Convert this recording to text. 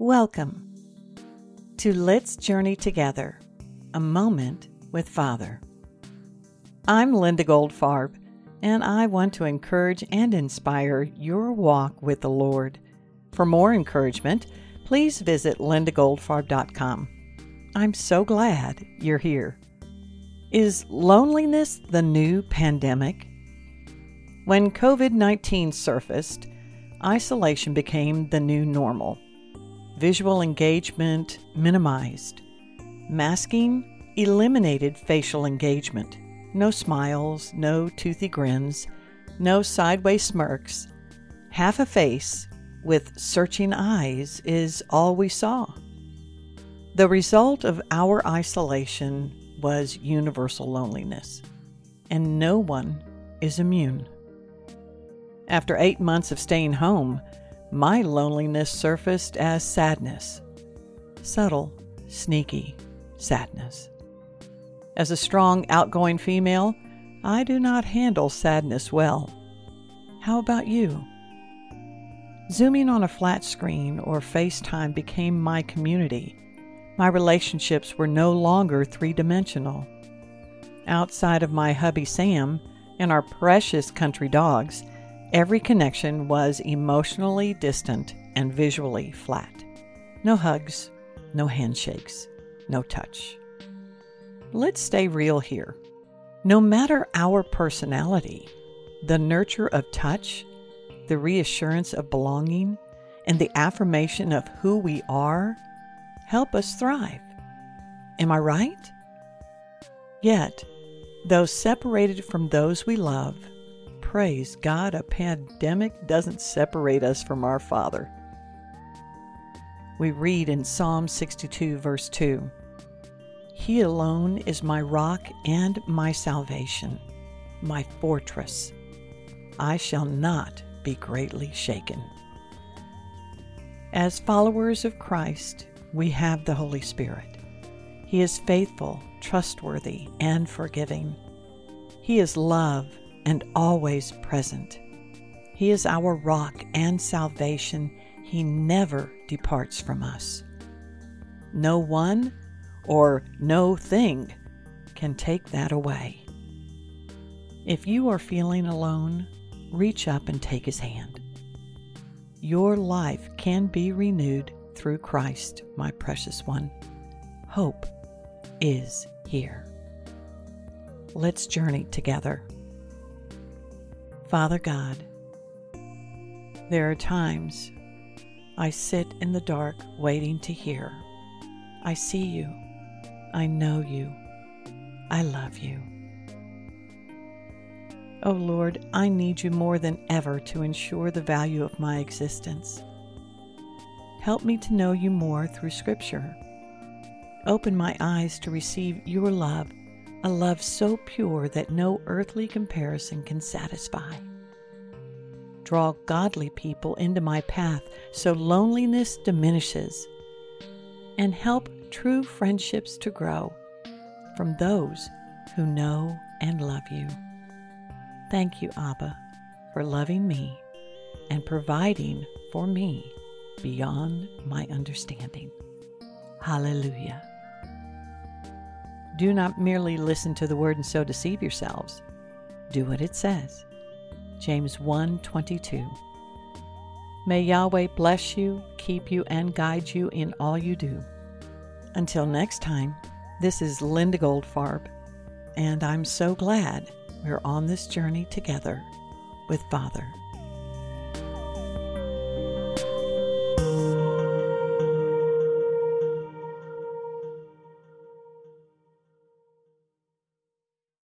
Welcome to Let's Journey Together, a moment with Father. I'm Linda Goldfarb, and I want to encourage and inspire your walk with the Lord. For more encouragement, please visit lindagoldfarb.com. I'm so glad you're here. Is loneliness the new pandemic? When COVID 19 surfaced, isolation became the new normal visual engagement minimized. Masking eliminated facial engagement. No smiles, no toothy grins, no sideways smirks. Half a face with searching eyes is all we saw. The result of our isolation was universal loneliness, and no one is immune. After eight months of staying home, my loneliness surfaced as sadness. Subtle, sneaky sadness. As a strong, outgoing female, I do not handle sadness well. How about you? Zooming on a flat screen or FaceTime became my community. My relationships were no longer three dimensional. Outside of my hubby Sam and our precious country dogs, Every connection was emotionally distant and visually flat. No hugs, no handshakes, no touch. Let's stay real here. No matter our personality, the nurture of touch, the reassurance of belonging, and the affirmation of who we are help us thrive. Am I right? Yet, though separated from those we love, praise God, a pandemic doesn't separate us from our Father. We read in Psalm 62, verse 2 He alone is my rock and my salvation, my fortress. I shall not be greatly shaken. As followers of Christ, we have the Holy Spirit. He is faithful, trustworthy, and forgiving. He is love and always present. He is our rock and salvation. He never departs from us. No one or no thing can take that away. If you are feeling alone, reach up and take his hand. Your life can be renewed through Christ, my precious one. Hope is here. Let's journey together. Father God, there are times I sit in the dark waiting to hear. I see you. I know you. I love you. Oh Lord, I need you more than ever to ensure the value of my existence. Help me to know you more through Scripture. Open my eyes to receive your love a love so pure that no earthly comparison can satisfy. Draw godly people into my path so loneliness diminishes, and help true friendships to grow from those who know and love you. Thank you, Abba, for loving me and providing for me beyond my understanding. Hallelujah. Do not merely listen to the word and so deceive yourselves. Do what it says. James 1:22. May Yahweh bless you, keep you and guide you in all you do. Until next time, this is Linda Goldfarb, and I'm so glad we're on this journey together with Father.